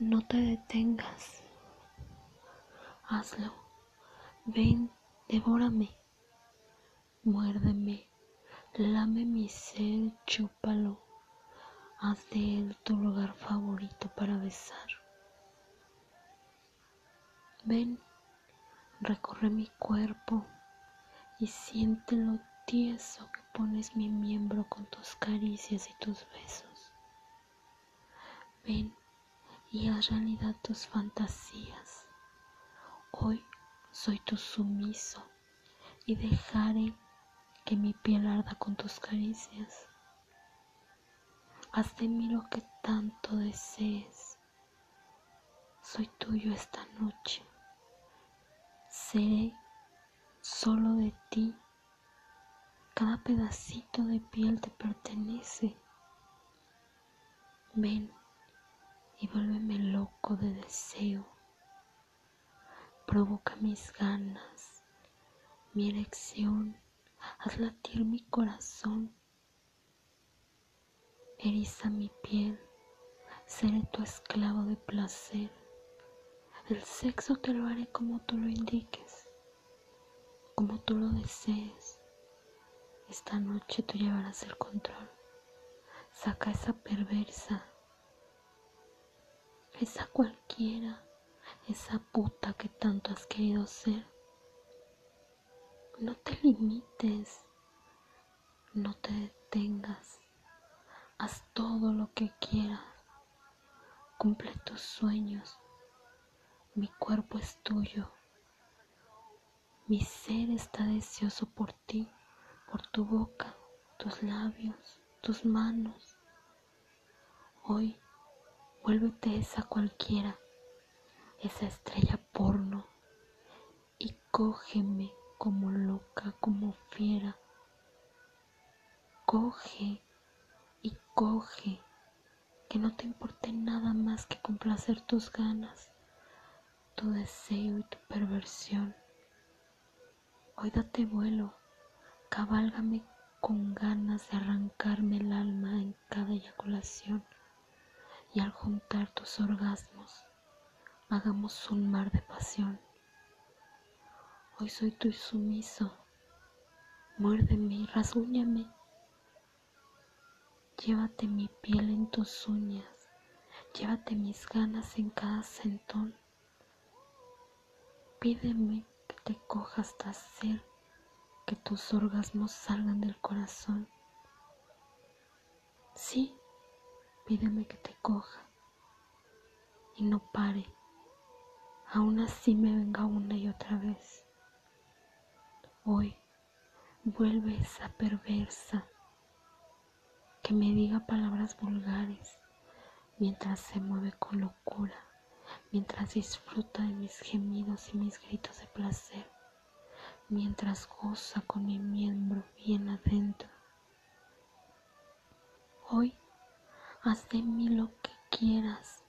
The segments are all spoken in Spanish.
No te detengas. Hazlo. Ven, devórame. Muérdeme. Lame mi ser, chúpalo. Haz de él tu lugar favorito para besar. Ven, recorre mi cuerpo y siente lo tieso que pones mi miembro con tus caricias y tus besos. Ven y haz realidad tus fantasías. Hoy soy tu sumiso y dejaré que mi piel arda con tus caricias. Haz de mí lo que tanto desees. Soy tuyo esta noche. Seré solo de ti. Cada pedacito de piel te pertenece. Ven y vuélveme loco de deseo. Provoca mis ganas, mi erección, haz latir mi corazón. Eriza mi piel, seré tu esclavo de placer. El sexo te lo haré como tú lo indiques, como tú lo desees. Esta noche tú llevarás el control. Saca esa perversa esa cualquiera, esa puta que tanto has querido ser. No te limites, no te detengas, haz todo lo que quieras, cumple tus sueños, mi cuerpo es tuyo, mi ser está deseoso por ti, por tu boca, tus labios, tus manos. Hoy Vuélvete esa cualquiera, esa estrella porno, y cógeme como loca, como fiera. Coge y coge, que no te importe nada más que complacer tus ganas, tu deseo y tu perversión. Hoy date vuelo, cabálgame con ganas de arrancarme el alma en cada eyaculación y al juntar tus orgasmos hagamos un mar de pasión. Hoy soy tu sumiso, muérdeme y rasguñame. Llévate mi piel en tus uñas, llévate mis ganas en cada centón. Pídeme que te coja hasta hacer que tus orgasmos salgan del corazón. Sí, Pídeme que te coja y no pare, aún así me venga una y otra vez. Hoy vuelve esa perversa que me diga palabras vulgares mientras se mueve con locura, mientras disfruta de mis gemidos y mis gritos de placer, mientras goza con mi miembro bien adentro. Hoy haz de mí lo que quieras.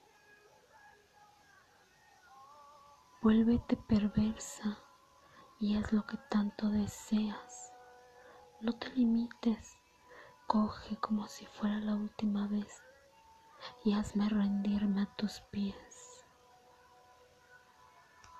Vuélvete perversa y haz lo que tanto deseas. No te limites, coge como si fuera la última vez y hazme rendirme a tus pies.